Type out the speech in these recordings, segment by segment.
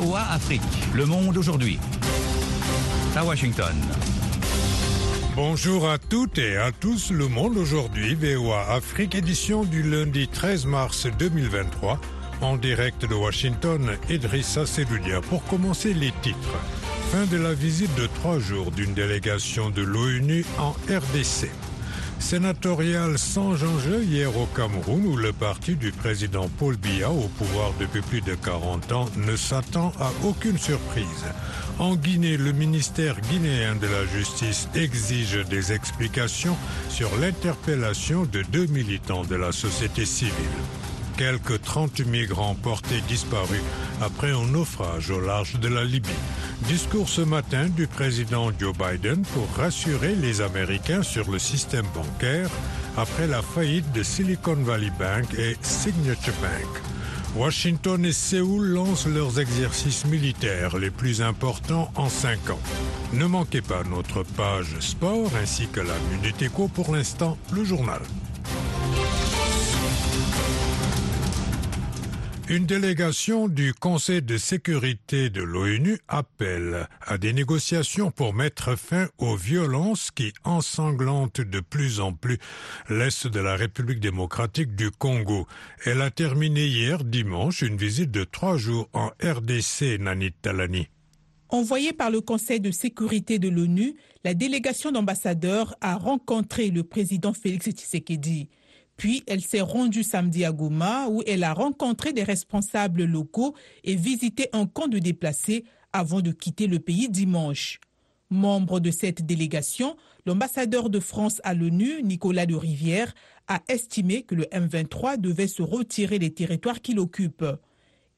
VOA Afrique. Le monde aujourd'hui. À Washington. Bonjour à toutes et à tous. Le monde aujourd'hui. VOA Afrique édition du lundi 13 mars 2023. En direct de Washington, Idrissa Seloudia. Pour commencer les titres. Fin de la visite de trois jours d'une délégation de l'ONU en RDC. Sénatorial sans enjeu hier au Cameroun où le parti du président Paul Biya au pouvoir depuis plus de 40 ans ne s'attend à aucune surprise. En Guinée, le ministère guinéen de la Justice exige des explications sur l'interpellation de deux militants de la société civile. Quelques 30 migrants portés disparus après un naufrage au large de la Libye. Discours ce matin du président Joe Biden pour rassurer les Américains sur le système bancaire après la faillite de Silicon Valley Bank et Signature Bank. Washington et Séoul lancent leurs exercices militaires les plus importants en cinq ans. Ne manquez pas notre page sport ainsi que la Minute Éco pour l'instant, le journal. Une délégation du Conseil de sécurité de l'ONU appelle à des négociations pour mettre fin aux violences qui ensanglantent de plus en plus l'Est de la République démocratique du Congo. Elle a terminé hier dimanche une visite de trois jours en RDC, Nanit Talani. Envoyée par le Conseil de sécurité de l'ONU, la délégation d'ambassadeurs a rencontré le président Félix Tshisekedi. Puis elle s'est rendue samedi à Goma où elle a rencontré des responsables locaux et visité un camp de déplacés avant de quitter le pays dimanche. Membre de cette délégation, l'ambassadeur de France à l'ONU, Nicolas de Rivière, a estimé que le M23 devait se retirer des territoires qu'il occupe.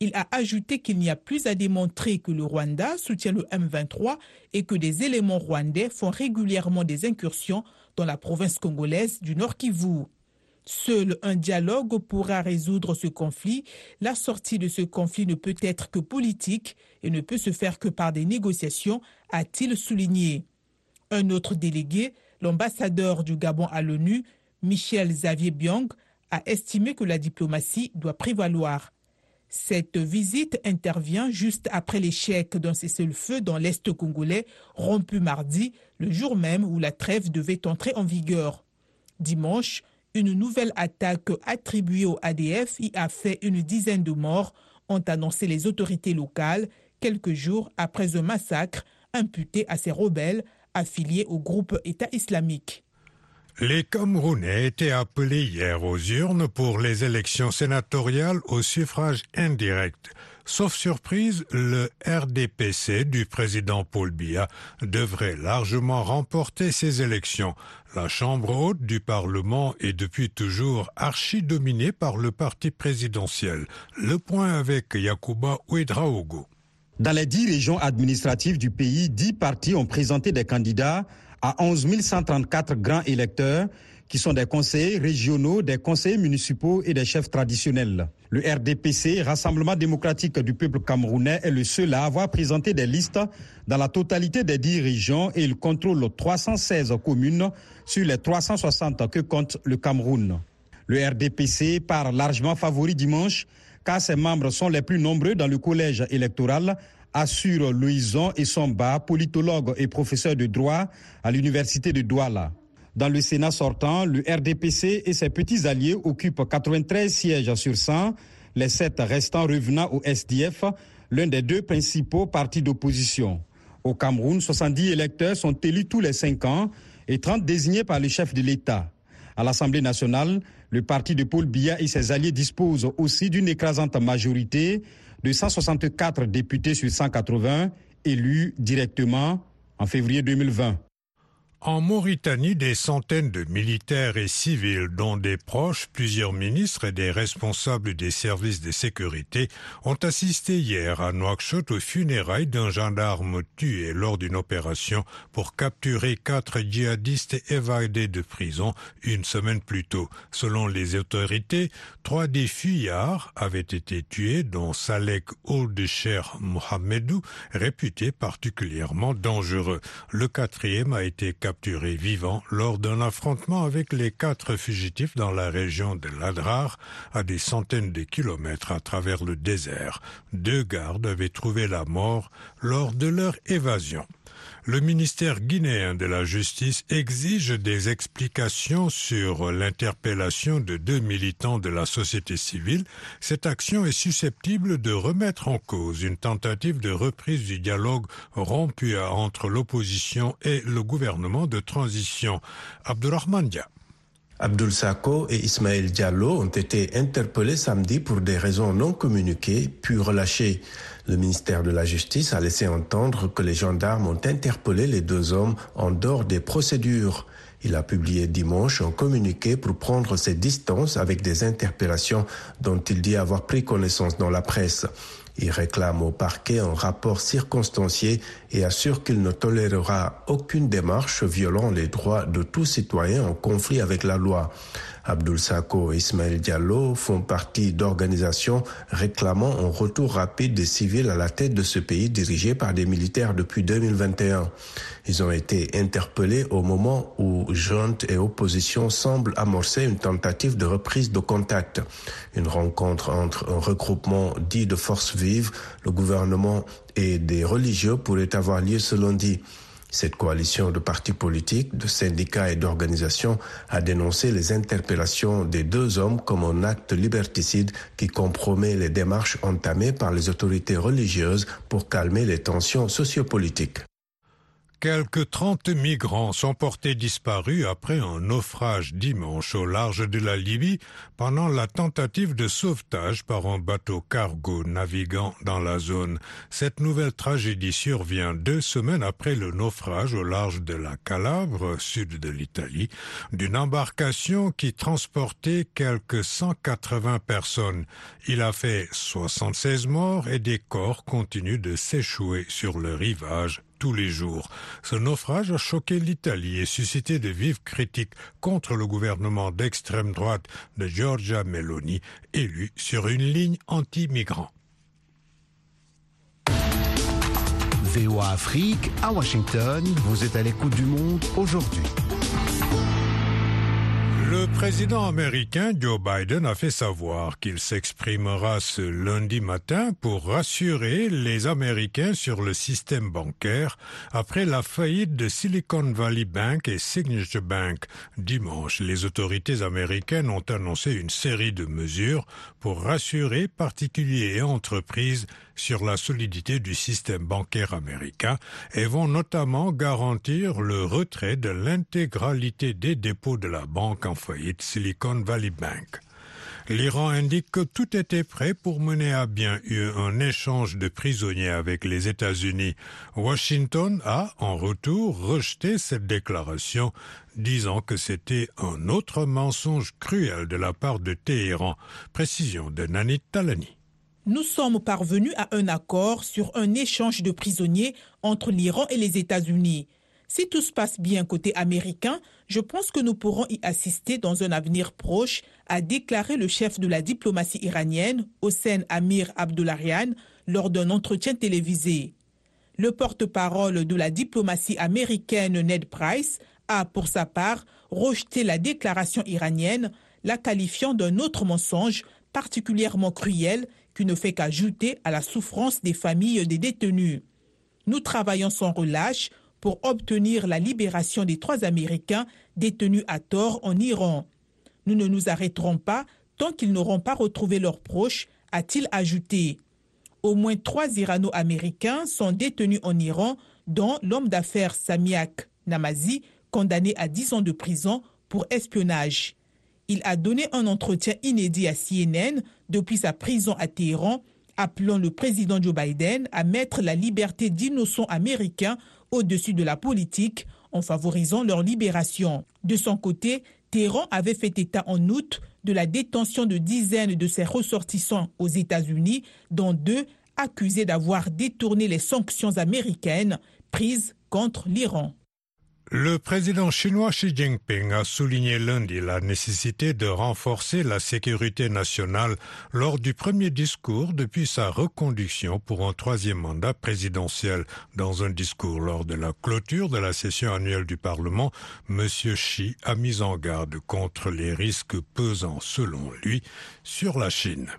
Il a ajouté qu'il n'y a plus à démontrer que le Rwanda soutient le M23 et que des éléments rwandais font régulièrement des incursions dans la province congolaise du Nord Kivu. Seul un dialogue pourra résoudre ce conflit. La sortie de ce conflit ne peut être que politique et ne peut se faire que par des négociations, a-t-il souligné. Un autre délégué, l'ambassadeur du Gabon à l'ONU, Michel Xavier Biong, a estimé que la diplomatie doit prévaloir. Cette visite intervient juste après l'échec d'un cessez-le-feu dans l'Est congolais, rompu mardi, le jour même où la trêve devait entrer en vigueur. Dimanche, une nouvelle attaque attribuée au ADF y a fait une dizaine de morts, ont annoncé les autorités locales quelques jours après un massacre imputé à ces rebelles affiliés au groupe État islamique. Les Camerounais étaient appelés hier aux urnes pour les élections sénatoriales au suffrage indirect. Sauf surprise, le RDPC du président Paul Biya devrait largement remporter ces élections. La Chambre haute du Parlement est depuis toujours archi-dominée par le parti présidentiel. Le point avec Yakuba Ouedraogo. Dans les dix régions administratives du pays, dix partis ont présenté des candidats à 11 134 grands électeurs qui sont des conseillers régionaux, des conseillers municipaux et des chefs traditionnels. Le RDPC, Rassemblement démocratique du peuple camerounais, est le seul à avoir présenté des listes dans la totalité des dix régions et il contrôle 316 communes sur les 360 que compte le Cameroun. Le RDPC part largement favori dimanche car ses membres sont les plus nombreux dans le collège électoral assure Louison Essomba, politologue et professeur de droit à l'université de Douala. Dans le Sénat sortant, le RDPC et ses petits alliés occupent 93 sièges sur 100, les sept restants revenant au SDF, l'un des deux principaux partis d'opposition. Au Cameroun, 70 électeurs sont élus tous les cinq ans et 30 désignés par le chef de l'État. À l'Assemblée nationale, le parti de Paul Biya et ses alliés disposent aussi d'une écrasante majorité de 164 députés sur 180 élus directement en février 2020. En Mauritanie, des centaines de militaires et civils, dont des proches, plusieurs ministres et des responsables des services de sécurité, ont assisté hier à Nouakchott aux funérailles d'un gendarme tué lors d'une opération pour capturer quatre djihadistes évadés de prison une semaine plus tôt. Selon les autorités, trois des fuyards avaient été tués, dont Salek Oldesher Mohamedou, réputé particulièrement dangereux. Le quatrième a été capturé vivant lors d'un affrontement avec les quatre fugitifs dans la région de Ladrar, à des centaines de kilomètres à travers le désert. Deux gardes avaient trouvé la mort lors de leur évasion. Le ministère guinéen de la Justice exige des explications sur l'interpellation de deux militants de la société civile. Cette action est susceptible de remettre en cause une tentative de reprise du dialogue rompu entre l'opposition et le gouvernement de transition. Abdurrahman Dia. Abdul Sako et Ismaël Diallo ont été interpellés samedi pour des raisons non communiquées, puis relâchés. Le ministère de la Justice a laissé entendre que les gendarmes ont interpellé les deux hommes en dehors des procédures. Il a publié dimanche un communiqué pour prendre ses distances avec des interpellations dont il dit avoir pris connaissance dans la presse. Il réclame au parquet un rapport circonstancié et assure qu'il ne tolérera aucune démarche violant les droits de tout citoyen en conflit avec la loi. Abdul Sako et Ismaël Diallo font partie d'organisations réclamant un retour rapide des civils à la tête de ce pays dirigé par des militaires depuis 2021. Ils ont été interpellés au moment où junte et opposition semblent amorcer une tentative de reprise de contact. Une rencontre entre un regroupement dit de forces vives, le gouvernement et des religieux pourrait avoir lieu ce lundi. Cette coalition de partis politiques, de syndicats et d'organisations a dénoncé les interpellations des deux hommes comme un acte liberticide qui compromet les démarches entamées par les autorités religieuses pour calmer les tensions sociopolitiques. Quelques 30 migrants sont portés disparus après un naufrage dimanche au large de la Libye pendant la tentative de sauvetage par un bateau cargo naviguant dans la zone. Cette nouvelle tragédie survient deux semaines après le naufrage au large de la Calabre, sud de l'Italie, d'une embarcation qui transportait quelques 180 personnes. Il a fait 76 morts et des corps continuent de s'échouer sur le rivage tous les jours. Ce naufrage a choqué l'Italie et suscité de vives critiques contre le gouvernement d'extrême droite de Giorgia Meloni, élu sur une ligne anti-migrants. VOA Afrique à Washington, vous êtes à l'écoute du monde aujourd'hui. Le président américain Joe Biden a fait savoir qu'il s'exprimera ce lundi matin pour rassurer les Américains sur le système bancaire après la faillite de Silicon Valley Bank et Signature Bank. Dimanche, les autorités américaines ont annoncé une série de mesures pour rassurer particuliers et entreprises sur la solidité du système bancaire américain et vont notamment garantir le retrait de l'intégralité des dépôts de la banque en faillite Silicon Valley Bank. L'Iran indique que tout était prêt pour mener à bien un échange de prisonniers avec les États-Unis. Washington a, en retour, rejeté cette déclaration, disant que c'était un autre mensonge cruel de la part de Téhéran. Précision de Nanit Talani nous sommes parvenus à un accord sur un échange de prisonniers entre l'Iran et les États-Unis. Si tout se passe bien côté américain, je pense que nous pourrons y assister dans un avenir proche, a déclaré le chef de la diplomatie iranienne, Hossein Amir Abdullarian, lors d'un entretien télévisé. Le porte-parole de la diplomatie américaine Ned Price a, pour sa part, rejeté la déclaration iranienne, la qualifiant d'un autre mensonge particulièrement cruel qui ne fait qu'ajouter à la souffrance des familles des détenus. Nous travaillons sans relâche pour obtenir la libération des trois Américains détenus à tort en Iran. Nous ne nous arrêterons pas tant qu'ils n'auront pas retrouvé leurs proches, a-t-il ajouté. Au moins trois Irano-Américains sont détenus en Iran, dont l'homme d'affaires Samiak Namazi, condamné à 10 ans de prison pour espionnage. Il a donné un entretien inédit à CNN depuis sa prison à Téhéran, appelant le président Joe Biden à mettre la liberté d'innocents américains au-dessus de la politique en favorisant leur libération. De son côté, Téhéran avait fait état en août de la détention de dizaines de ses ressortissants aux États-Unis, dont deux accusés d'avoir détourné les sanctions américaines prises contre l'Iran. Le président chinois Xi Jinping a souligné lundi la nécessité de renforcer la sécurité nationale lors du premier discours depuis sa reconduction pour un troisième mandat présidentiel. Dans un discours lors de la clôture de la session annuelle du Parlement, M. Xi a mis en garde contre les risques pesant, selon lui, sur la Chine.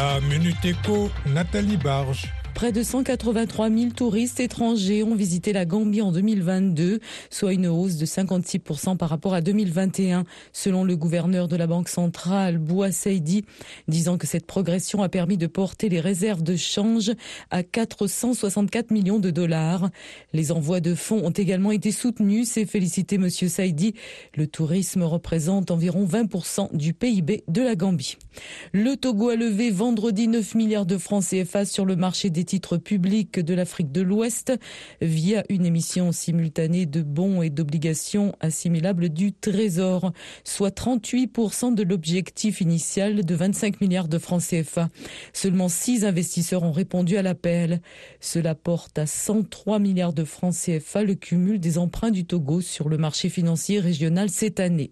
La Minute Éco, Nathalie Barge. Près de 183 000 touristes étrangers ont visité la Gambie en 2022, soit une hausse de 56% par rapport à 2021, selon le gouverneur de la Banque centrale, Boua Seydi, disant que cette progression a permis de porter les réserves de change à 464 millions de dollars. Les envois de fonds ont également été soutenus, c'est félicité Monsieur Saidi. Le tourisme représente environ 20% du PIB de la Gambie. Le Togo a levé vendredi 9 milliards de francs CFA sur le marché des titres publics de l'Afrique de l'Ouest via une émission simultanée de bons et d'obligations assimilables du Trésor, soit 38% de l'objectif initial de 25 milliards de francs CFA. Seulement six investisseurs ont répondu à l'appel. Cela porte à 103 milliards de francs CFA le cumul des emprunts du Togo sur le marché financier régional cette année.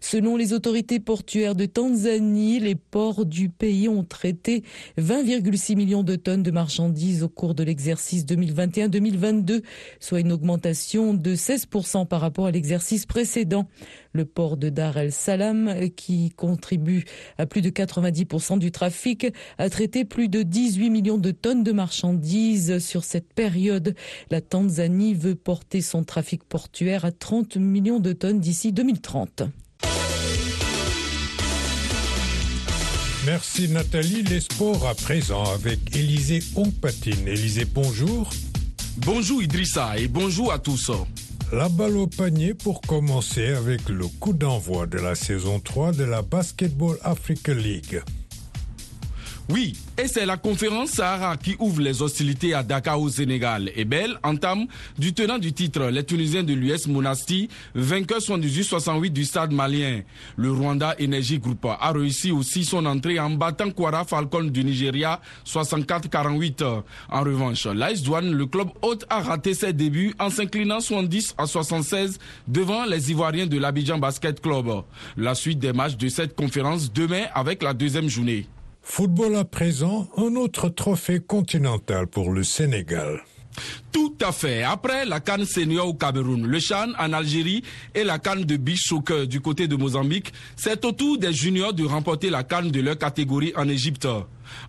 Selon les autorités portuaires de Tanzanie, les ports du pays ont traité 20,6 millions de tonnes de marchandises au cours de l'exercice 2021-2022, soit une augmentation de 16% par rapport à l'exercice précédent. Le port de Dar el Salam, qui contribue à plus de 90% du trafic, a traité plus de 18 millions de tonnes de marchandises sur cette période. La Tanzanie veut porter son trafic portuaire à 30 millions de tonnes d'ici 2030. Merci Nathalie. Les sports à présent avec Élisée Ompatine. Élisée, bonjour. Bonjour Idrissa et bonjour à tous. La balle au panier pour commencer avec le coup d'envoi de la saison 3 de la Basketball Africa League. Oui, et c'est la conférence Sahara qui ouvre les hostilités à Dakar au Sénégal. Et belle entame du tenant du titre, les Tunisiens de l'US Monastir, vainqueurs 78-68 du stade malien. Le Rwanda Energy Group a réussi aussi son entrée en battant Kwara Falcon du Nigeria 64-48. En revanche, l'Ice Douane, le club hôte, a raté ses débuts en s'inclinant 70 à 76 devant les Ivoiriens de l'Abidjan Basket Club. La suite des matchs de cette conférence demain avec la deuxième journée. Football à présent, un autre trophée continental pour le Sénégal. Tout à fait. Après la canne senior au Cameroun, le Chan en Algérie et la canne de beach soccer du côté de Mozambique, c'est au tour des juniors de remporter la canne de leur catégorie en Égypte.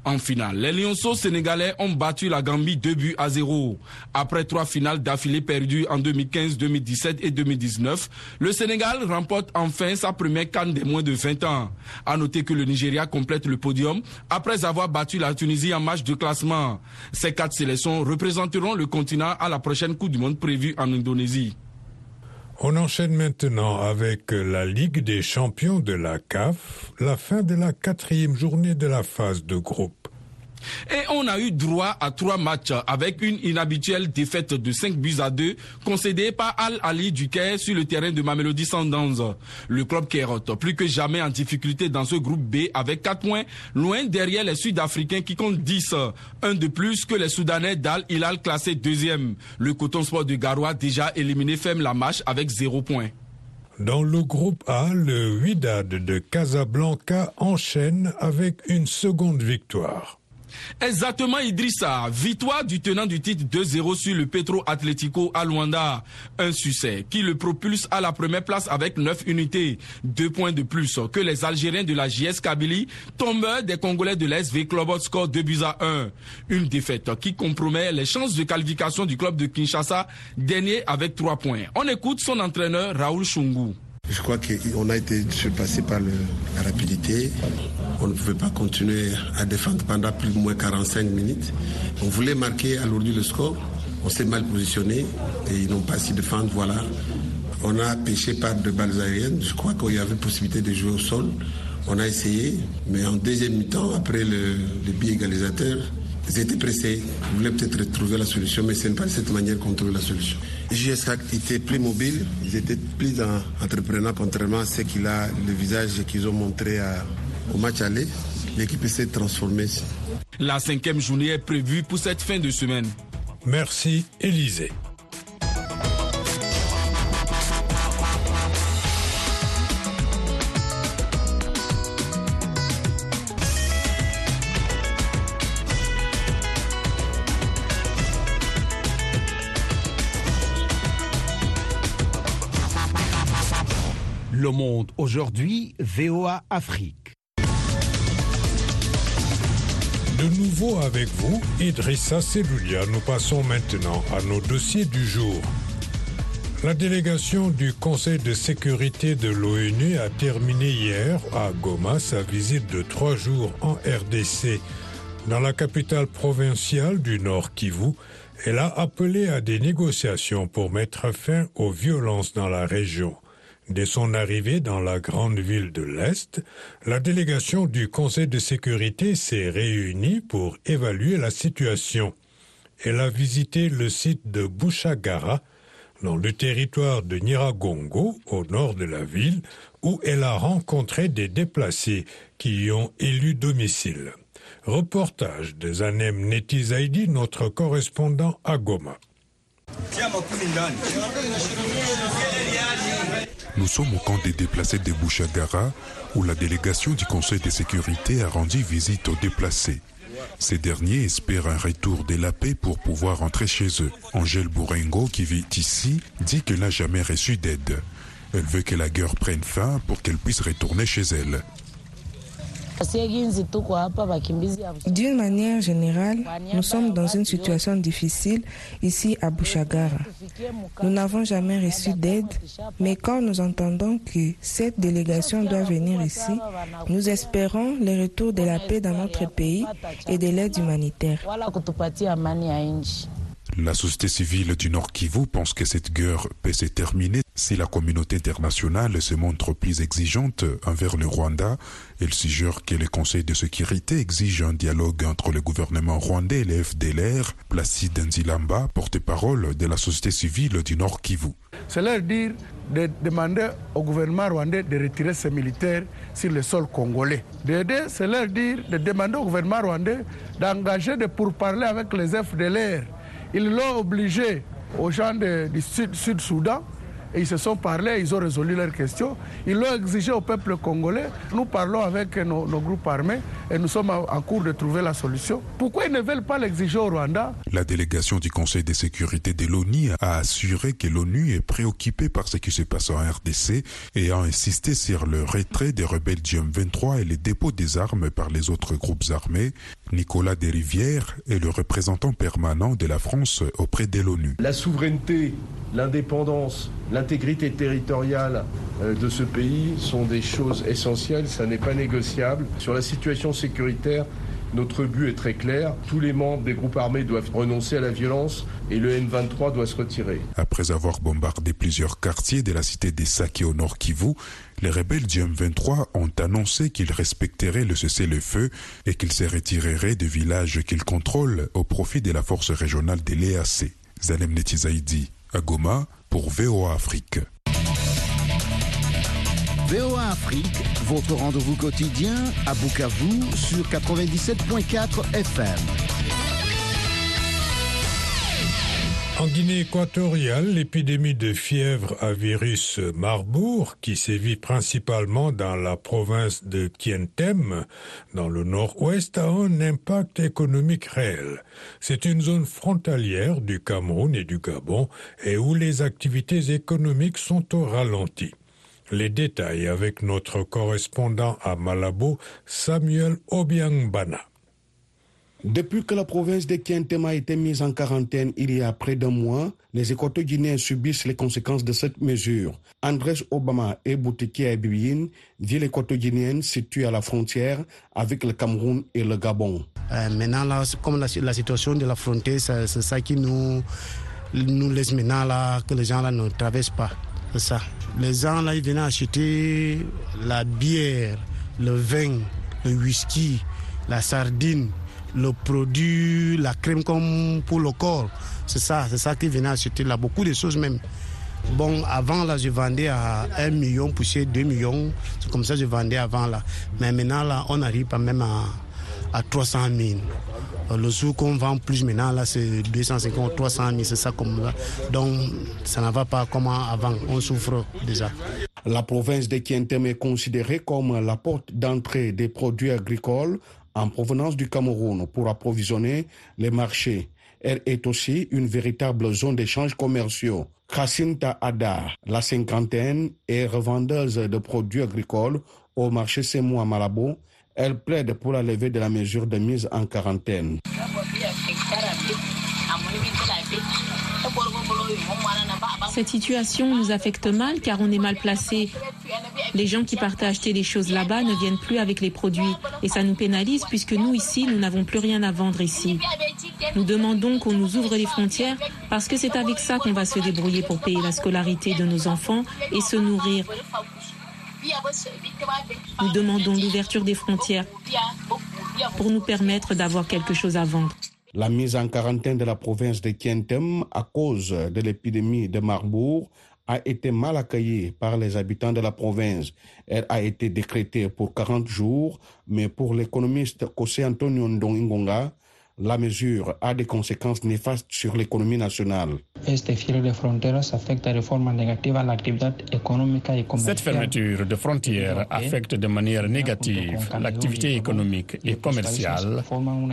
En finale, les Lionceaux sénégalais ont battu la Gambie 2 buts à 0. Après trois finales d'affilée perdues en 2015, 2017 et 2019, le Sénégal remporte enfin sa première canne des moins de 20 ans. À noter que le Nigeria complète le podium après avoir battu la Tunisie en match de classement. Ces quatre sélections représenteront le continent à la prochaine Coupe du Monde prévue en Indonésie. On enchaîne maintenant avec la Ligue des champions de la CAF, la fin de la quatrième journée de la phase de groupe. Et on a eu droit à trois matchs avec une inhabituelle défaite de 5 buts à 2 concédée par Al Ali du Caire sur le terrain de Mamelody Sundowns. Le club Cairot, plus que jamais en difficulté dans ce groupe B avec 4 points, loin derrière les Sud-Africains qui comptent 10. Un de plus que les Soudanais d'Al Hilal classé deuxième. Le Coton Sport de Garoua déjà éliminé ferme la marche avec 0 points. Dans le groupe A, le Huidad de Casablanca enchaîne avec une seconde victoire. Exactement Idrissa, victoire du tenant du titre 2-0 sur le Petro Atlético à Luanda. Un succès qui le propulse à la première place avec 9 unités, deux points de plus que les Algériens de la JS Kabylie, tombeurs des Congolais de l'SV Club score 2 buts à 1. Une défaite qui compromet les chances de qualification du club de Kinshasa, dernier avec 3 points. On écoute son entraîneur Raoul Chungu. Je crois qu'on a été surpassé par la rapidité. On ne pouvait pas continuer à défendre pendant plus de moins 45 minutes. On voulait marquer alourdi le score. On s'est mal positionné et ils n'ont pas su défendre. Voilà. On a pêché par de balles aériennes. Je crois qu'il y avait possibilité de jouer au sol. On a essayé, mais en deuxième mi-temps, après le, le but égalisateur, ils étaient pressés. Ils voulaient peut-être trouver la solution, mais ce n'est pas de cette manière qu'on trouve la solution. JSK était plus mobile, ils étaient plus entrepreneurs, contrairement à ce qu'il a, le visage qu'ils ont montré à, au match aller. l'équipe essaie de transformer. La cinquième journée est prévue pour cette fin de semaine. Merci, Élisée. Le Monde aujourd'hui, VOA Afrique. De nouveau avec vous, Idrissa Seloulia. Nous passons maintenant à nos dossiers du jour. La délégation du Conseil de sécurité de l'ONU a terminé hier à Goma sa visite de trois jours en RDC. Dans la capitale provinciale du Nord Kivu, elle a appelé à des négociations pour mettre fin aux violences dans la région. Dès son arrivée dans la grande ville de l'Est, la délégation du Conseil de sécurité s'est réunie pour évaluer la situation. Elle a visité le site de Bouchagara, dans le territoire de Niragongo, au nord de la ville, où elle a rencontré des déplacés qui y ont élu domicile. Reportage de Zanem Netizaidi, notre correspondant à Goma. Nous sommes au camp des déplacés de Bouchagara, où la délégation du Conseil de sécurité a rendu visite aux déplacés. Ces derniers espèrent un retour de la paix pour pouvoir rentrer chez eux. Angèle Bourengo, qui vit ici, dit qu'elle n'a jamais reçu d'aide. Elle veut que la guerre prenne fin pour qu'elle puisse retourner chez elle. D'une manière générale, nous sommes dans une situation difficile ici à Bouchagara. Nous n'avons jamais reçu d'aide, mais quand nous entendons que cette délégation doit venir ici, nous espérons le retour de la paix dans notre pays et de l'aide humanitaire. La société civile du Nord Kivu pense que cette guerre peut se terminer si la communauté internationale se montre plus exigeante envers le Rwanda. Elle suggère que le Conseil de sécurité exige un dialogue entre le gouvernement rwandais et le FDLR. Placide Nzilamba, porte-parole de la société civile du Nord Kivu. C'est leur dire de demander au gouvernement rwandais de retirer ses militaires sur le sol congolais. D'aider, c'est leur dire de demander au gouvernement rwandais d'engager de pourparler avec les FDLR ils l'ont obligé aux gens du Sud-Soudan ils se sont parlé, ils ont résolu leurs questions. Ils l'ont exigé au peuple congolais. Nous parlons avec nos, nos, groupes armés et nous sommes en cours de trouver la solution. Pourquoi ils ne veulent pas l'exiger au Rwanda? La délégation du Conseil de sécurité de l'ONU a assuré que l'ONU est préoccupée par ce qui se passe en RDC et a insisté sur le retrait des rebelles du M23 et le dépôt des armes par les autres groupes armés. Nicolas Desrivières est le représentant permanent de la France auprès de l'ONU. La souveraineté, l'indépendance, l'intégrité territoriale de ce pays sont des choses essentielles, ça n'est pas négociable. Sur la situation sécuritaire, notre but est très clair. Tous les membres des groupes armés doivent renoncer à la violence et le M23 doit se retirer. Après avoir bombardé plusieurs quartiers de la cité des Saké au nord Kivu, les rebelles du M23 ont annoncé qu'ils respecteraient le cessez-le-feu et qu'ils se retireraient des villages qu'ils contrôlent au profit de la force régionale de l'EAC. Zanem Netizaidi, à Goma, pour VOA Afrique. VOA Afrique, votre rendez-vous quotidien à Bukavu sur 97.4 FM. En Guinée équatoriale, l'épidémie de fièvre à virus Marbourg, qui sévit principalement dans la province de Kientem, dans le nord-ouest, a un impact économique réel. C'est une zone frontalière du Cameroun et du Gabon et où les activités économiques sont au ralenti. Les détails avec notre correspondant à Malabo, Samuel Obiangbana. Depuis que la province de Kientem a été mise en quarantaine il y a près d'un mois, les équato-guinéens subissent les conséquences de cette mesure. Andrés Obama et Boutiki Ebibine, ville équato-guinéenne située à la frontière avec le Cameroun et le Gabon. Euh, maintenant, là, comme la, la, situation de la frontière, c'est ça qui nous, nous laisse maintenant là, que les gens là ne traversent pas. C'est ça. Les gens là, ils venaient acheter la bière, le vin, le whisky, la sardine, le produit, la crème comme pour le corps. C'est ça, c'est ça qu'ils venaient acheter là. Beaucoup de choses même. Bon, avant là, je vendais à 1 million, poussé 2 millions. C'est comme ça que je vendais avant là. Mais maintenant là, on arrive quand même à, à 300 000. Le sou qu'on vend plus maintenant, là, c'est 250, 300 000, c'est ça comme là. Donc, ça ne va pas comme avant. On souffre déjà. La province de Kientem est considérée comme la porte d'entrée des produits agricoles en provenance du Cameroun pour approvisionner les marchés. Elle est aussi une véritable zone d'échanges commerciaux. Krasinta Ada, la cinquantaine, est revendeuse de produits agricoles au marché Semou à Malabo. Elle plaide pour la levée de la mesure de mise en quarantaine. Cette situation nous affecte mal car on est mal placé. Les gens qui partent acheter des choses là-bas ne viennent plus avec les produits et ça nous pénalise puisque nous ici, nous n'avons plus rien à vendre ici. Nous demandons qu'on nous ouvre les frontières parce que c'est avec ça qu'on va se débrouiller pour payer la scolarité de nos enfants et se nourrir. Nous demandons l'ouverture des frontières pour nous permettre d'avoir quelque chose à vendre. La mise en quarantaine de la province de Kientem à cause de l'épidémie de Marbourg a été mal accueillie par les habitants de la province. Elle a été décrétée pour 40 jours, mais pour l'économiste José Antonio Ndongingonga, la mesure a des conséquences néfastes sur l'économie nationale. Comercial. Cette fermeture de frontières affecte de manière négative l'activité économique et commerciale,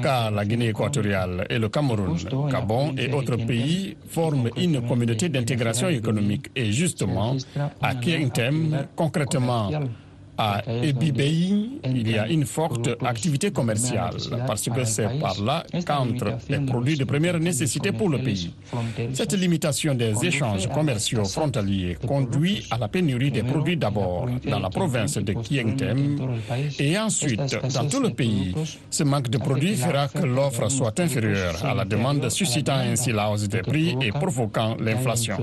car la Guinée équatoriale et le Cameroun, Gabon et autres pays forment une communauté d'intégration économique. Et justement, à Kientem, concrètement, à Ebibei, il y a une forte activité commerciale parce que c'est par là qu'entrent les produits de première nécessité pour le pays. Cette limitation des échanges commerciaux frontaliers conduit à la pénurie des produits d'abord dans la province de Kientem et ensuite dans tout le pays. Ce manque de produits fera que l'offre soit inférieure à la demande, suscitant ainsi la hausse des prix et provoquant l'inflation.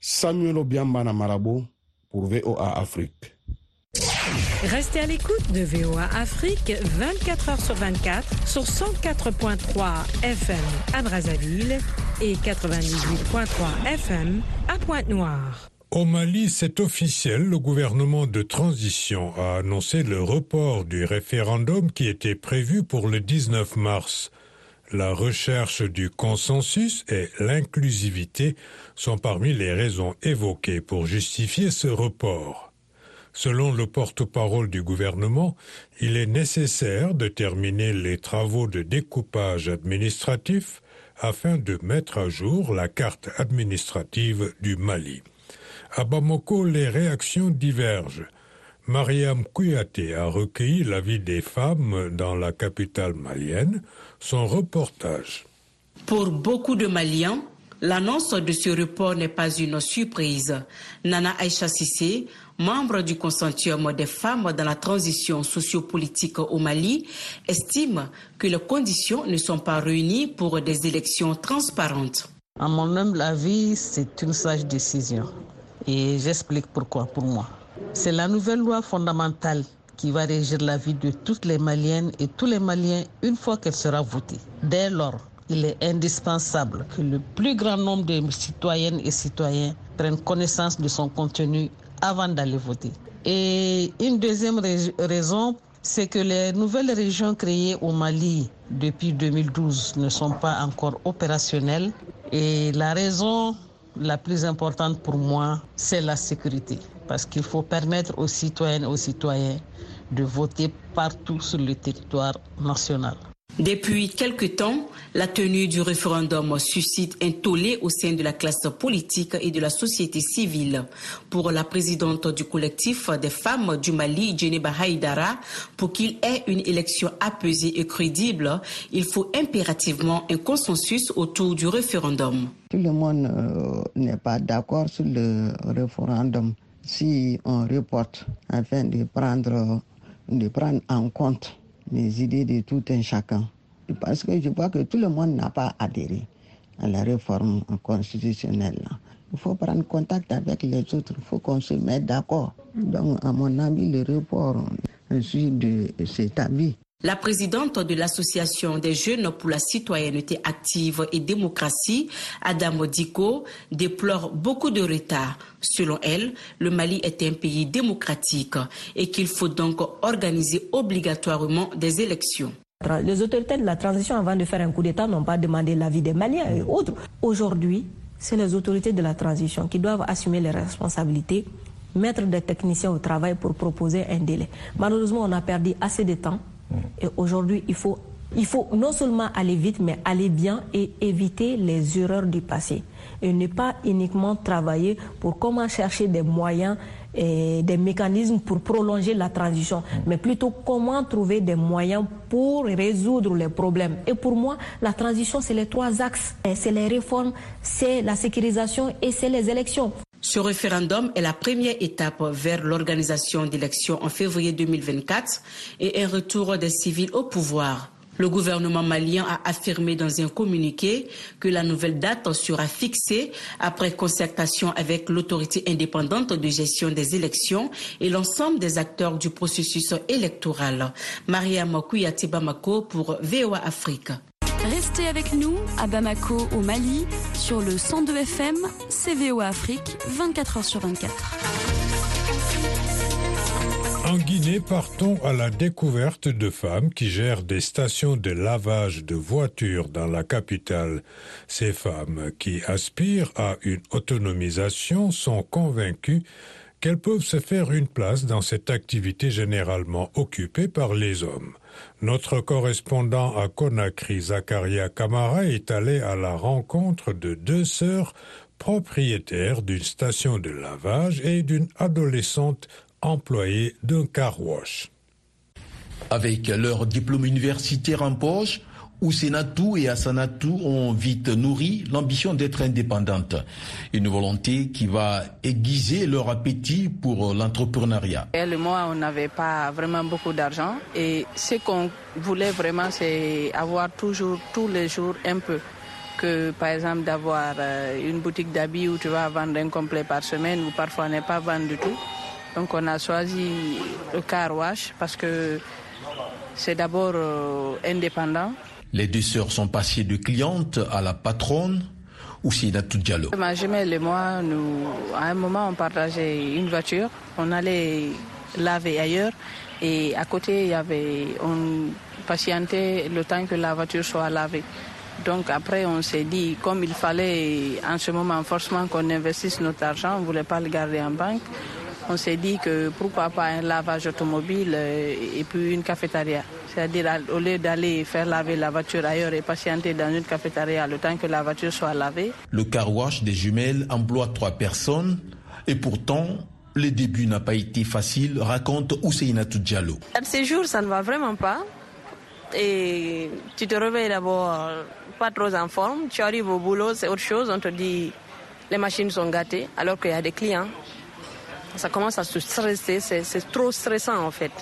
Samuel Obiambana Marabo pour VOA Afrique. Restez à l'écoute de VOA Afrique 24 heures sur 24 sur 104.3 FM à Brazzaville et 98.3 FM à Pointe-Noire. Au Mali, c'est officiel, le gouvernement de transition a annoncé le report du référendum qui était prévu pour le 19 mars. La recherche du consensus et l'inclusivité sont parmi les raisons évoquées pour justifier ce report. Selon le porte-parole du gouvernement, il est nécessaire de terminer les travaux de découpage administratif afin de mettre à jour la carte administrative du Mali. À Bamako, les réactions divergent. Mariam Kouyaté a recueilli l'avis des femmes dans la capitale malienne. Son reportage. Pour beaucoup de Maliens, l'annonce de ce report n'est pas une surprise. Nana Aïcha membre du consortium des femmes dans la transition sociopolitique au Mali, estime que les conditions ne sont pas réunies pour des élections transparentes. À mon humble avis, c'est une sage décision. Et j'explique pourquoi pour moi. C'est la nouvelle loi fondamentale qui va régir la vie de toutes les Maliennes et tous les Maliens une fois qu'elle sera votée. Dès lors, il est indispensable que le plus grand nombre de citoyennes et citoyens prennent connaissance de son contenu avant d'aller voter. Et une deuxième raison, c'est que les nouvelles régions créées au Mali depuis 2012 ne sont pas encore opérationnelles. Et la raison la plus importante pour moi, c'est la sécurité. Parce qu'il faut permettre aux citoyennes et aux citoyens de voter partout sur le territoire national. Depuis quelque temps, la tenue du référendum suscite un tollé au sein de la classe politique et de la société civile. Pour la présidente du collectif des femmes du Mali, Djeneba Haïdara, pour qu'il ait une élection apaisée et crédible, il faut impérativement un consensus autour du référendum. Tout le monde euh, n'est pas d'accord sur le référendum. Si on reporte afin de prendre, de prendre en compte les idées de tout un chacun. Parce que je vois que tout le monde n'a pas adhéré à la réforme constitutionnelle. Il faut prendre contact avec les autres, il faut qu'on se mette d'accord. Donc, à mon avis, le report, je suis de cet avis. La présidente de l'Association des jeunes pour la citoyenneté active et démocratie, Adam Diko, déplore beaucoup de retard. Selon elle, le Mali est un pays démocratique et qu'il faut donc organiser obligatoirement des élections. Les autorités de la transition, avant de faire un coup d'État, n'ont pas demandé l'avis des Maliens et autres. Aujourd'hui, c'est les autorités de la transition qui doivent assumer les responsabilités, mettre des techniciens au travail pour proposer un délai. Malheureusement, on a perdu assez de temps et aujourd'hui, il faut, il faut non seulement aller vite, mais aller bien et éviter les erreurs du passé. Et ne pas uniquement travailler pour comment chercher des moyens et des mécanismes pour prolonger la transition, mais plutôt comment trouver des moyens pour résoudre les problèmes. Et pour moi, la transition, c'est les trois axes. C'est les réformes, c'est la sécurisation et c'est les élections. Ce référendum est la première étape vers l'organisation d'élections en février 2024 et un retour des civils au pouvoir. Le gouvernement malien a affirmé dans un communiqué que la nouvelle date sera fixée après concertation avec l'autorité indépendante de gestion des élections et l'ensemble des acteurs du processus électoral. Maria Makouya Bamako pour VOA Afrique. Restez avec nous à Bamako au Mali sur le 102 FM CVO Afrique 24 h sur 24. En Guinée, partons à la découverte de femmes qui gèrent des stations de lavage de voitures dans la capitale. Ces femmes qui aspirent à une autonomisation sont convaincues qu'elles peuvent se faire une place dans cette activité généralement occupée par les hommes. Notre correspondant à Conakry, Zakaria Kamara, est allé à la rencontre de deux sœurs propriétaires d'une station de lavage et d'une adolescente employée d'un car wash. Avec leur diplôme universitaire en poche, Ousenatou et Asanatou ont vite nourri l'ambition d'être indépendantes. Une volonté qui va aiguiser leur appétit pour l'entrepreneuriat. Elle et moi, on n'avait pas vraiment beaucoup d'argent et ce qu'on voulait vraiment, c'est avoir toujours, tous les jours, un peu. Que par exemple d'avoir une boutique d'habits où tu vas vendre un complet par semaine ou parfois ne pas vendre du tout. Donc on a choisi le car parce que c'est d'abord indépendant. Les deux sœurs sont passées de clientes à la patronne, Oussinatou Diallo. Ma jumelle et moi, nous, à un moment, on partageait une voiture. On allait laver ailleurs. Et à côté, il y avait, on patientait le temps que la voiture soit lavée. Donc après, on s'est dit, comme il fallait en ce moment forcément qu'on investisse notre argent, on ne voulait pas le garder en banque. On s'est dit que pourquoi pas un lavage automobile et puis une cafétéria. C'est-à-dire au lieu d'aller faire laver la voiture ailleurs et patienter dans une cafétéria le temps que la voiture soit lavée. Le car wash des jumelles emploie trois personnes et pourtant le début n'a pas été facile, raconte Ousseynatou Diallo. Ces jours, ça ne va vraiment pas. Et tu te réveilles d'abord pas trop en forme. Tu arrives au boulot, c'est autre chose. On te dit les machines sont gâtées alors qu'il y a des clients. Ça commence à se stresser, c'est trop stressant en fait.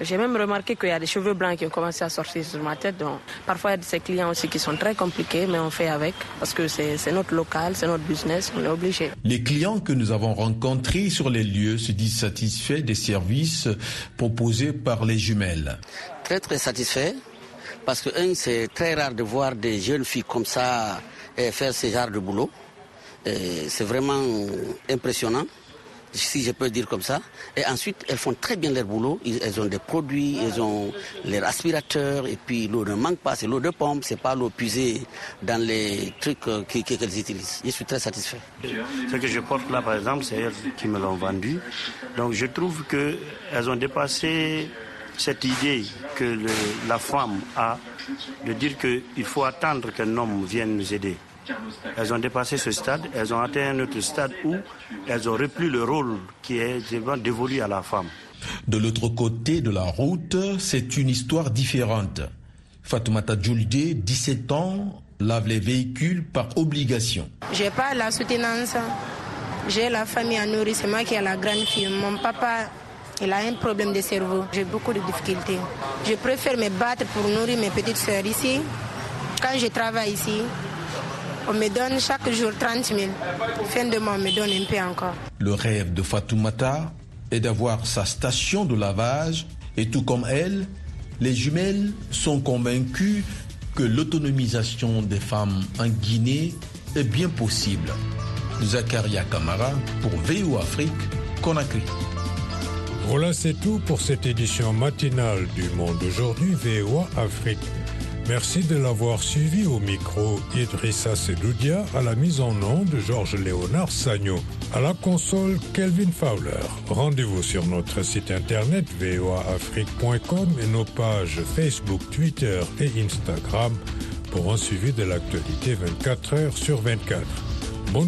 J'ai même remarqué qu'il y a des cheveux blancs qui ont commencé à sortir sur ma tête. Donc, parfois, il y a de ces clients aussi qui sont très compliqués, mais on fait avec parce que c'est notre local, c'est notre business, on est obligé. Les clients que nous avons rencontrés sur les lieux se disent satisfaits des services proposés par les jumelles. Très très satisfait parce que un, c'est très rare de voir des jeunes filles comme ça faire ce genre de boulot. C'est vraiment impressionnant si je peux dire comme ça. Et ensuite, elles font très bien leur boulot. Elles ont des produits, elles ont leurs aspirateurs, et puis l'eau ne manque pas, c'est l'eau de pompe, c'est pas l'eau puisée dans les trucs qu'elles utilisent. Je suis très satisfait. Ce que je porte là, par exemple, c'est elles qui me l'ont vendu. Donc je trouve qu'elles ont dépassé cette idée que la femme a de dire qu'il faut attendre qu'un homme vienne nous aider. Elles ont dépassé ce stade, elles ont atteint un autre stade où elles ont repris le rôle qui est dévolu à la femme. De l'autre côté de la route, c'est une histoire différente. Fatoumata Djoulide, 17 ans, lave les véhicules par obligation. J'ai pas la soutenance. J'ai la famille à nourrir, c'est moi qui ai la grande fille. Mon papa, il a un problème de cerveau. J'ai beaucoup de difficultés. Je préfère me battre pour nourrir mes petites sœurs ici. Quand je travaille ici, on me donne chaque jour 30 000. Fin de mois, on me donne un peu encore. Le rêve de Fatoumata est d'avoir sa station de lavage et tout comme elle, Les jumelles sont convaincues que l'autonomisation des femmes en Guinée est bien possible. Zakaria Kamara pour VO Afrique, Conakry. Voilà, c'est tout pour cette édition matinale du Monde aujourd'hui, VOA Afrique. Merci de l'avoir suivi au micro Idrissa Sedoudia, à la mise en onde de Georges Léonard Sagno, à la console Kelvin Fowler. Rendez-vous sur notre site internet voaafrique.com et nos pages Facebook, Twitter et Instagram pour un suivi de l'actualité 24 heures sur 24. Bonne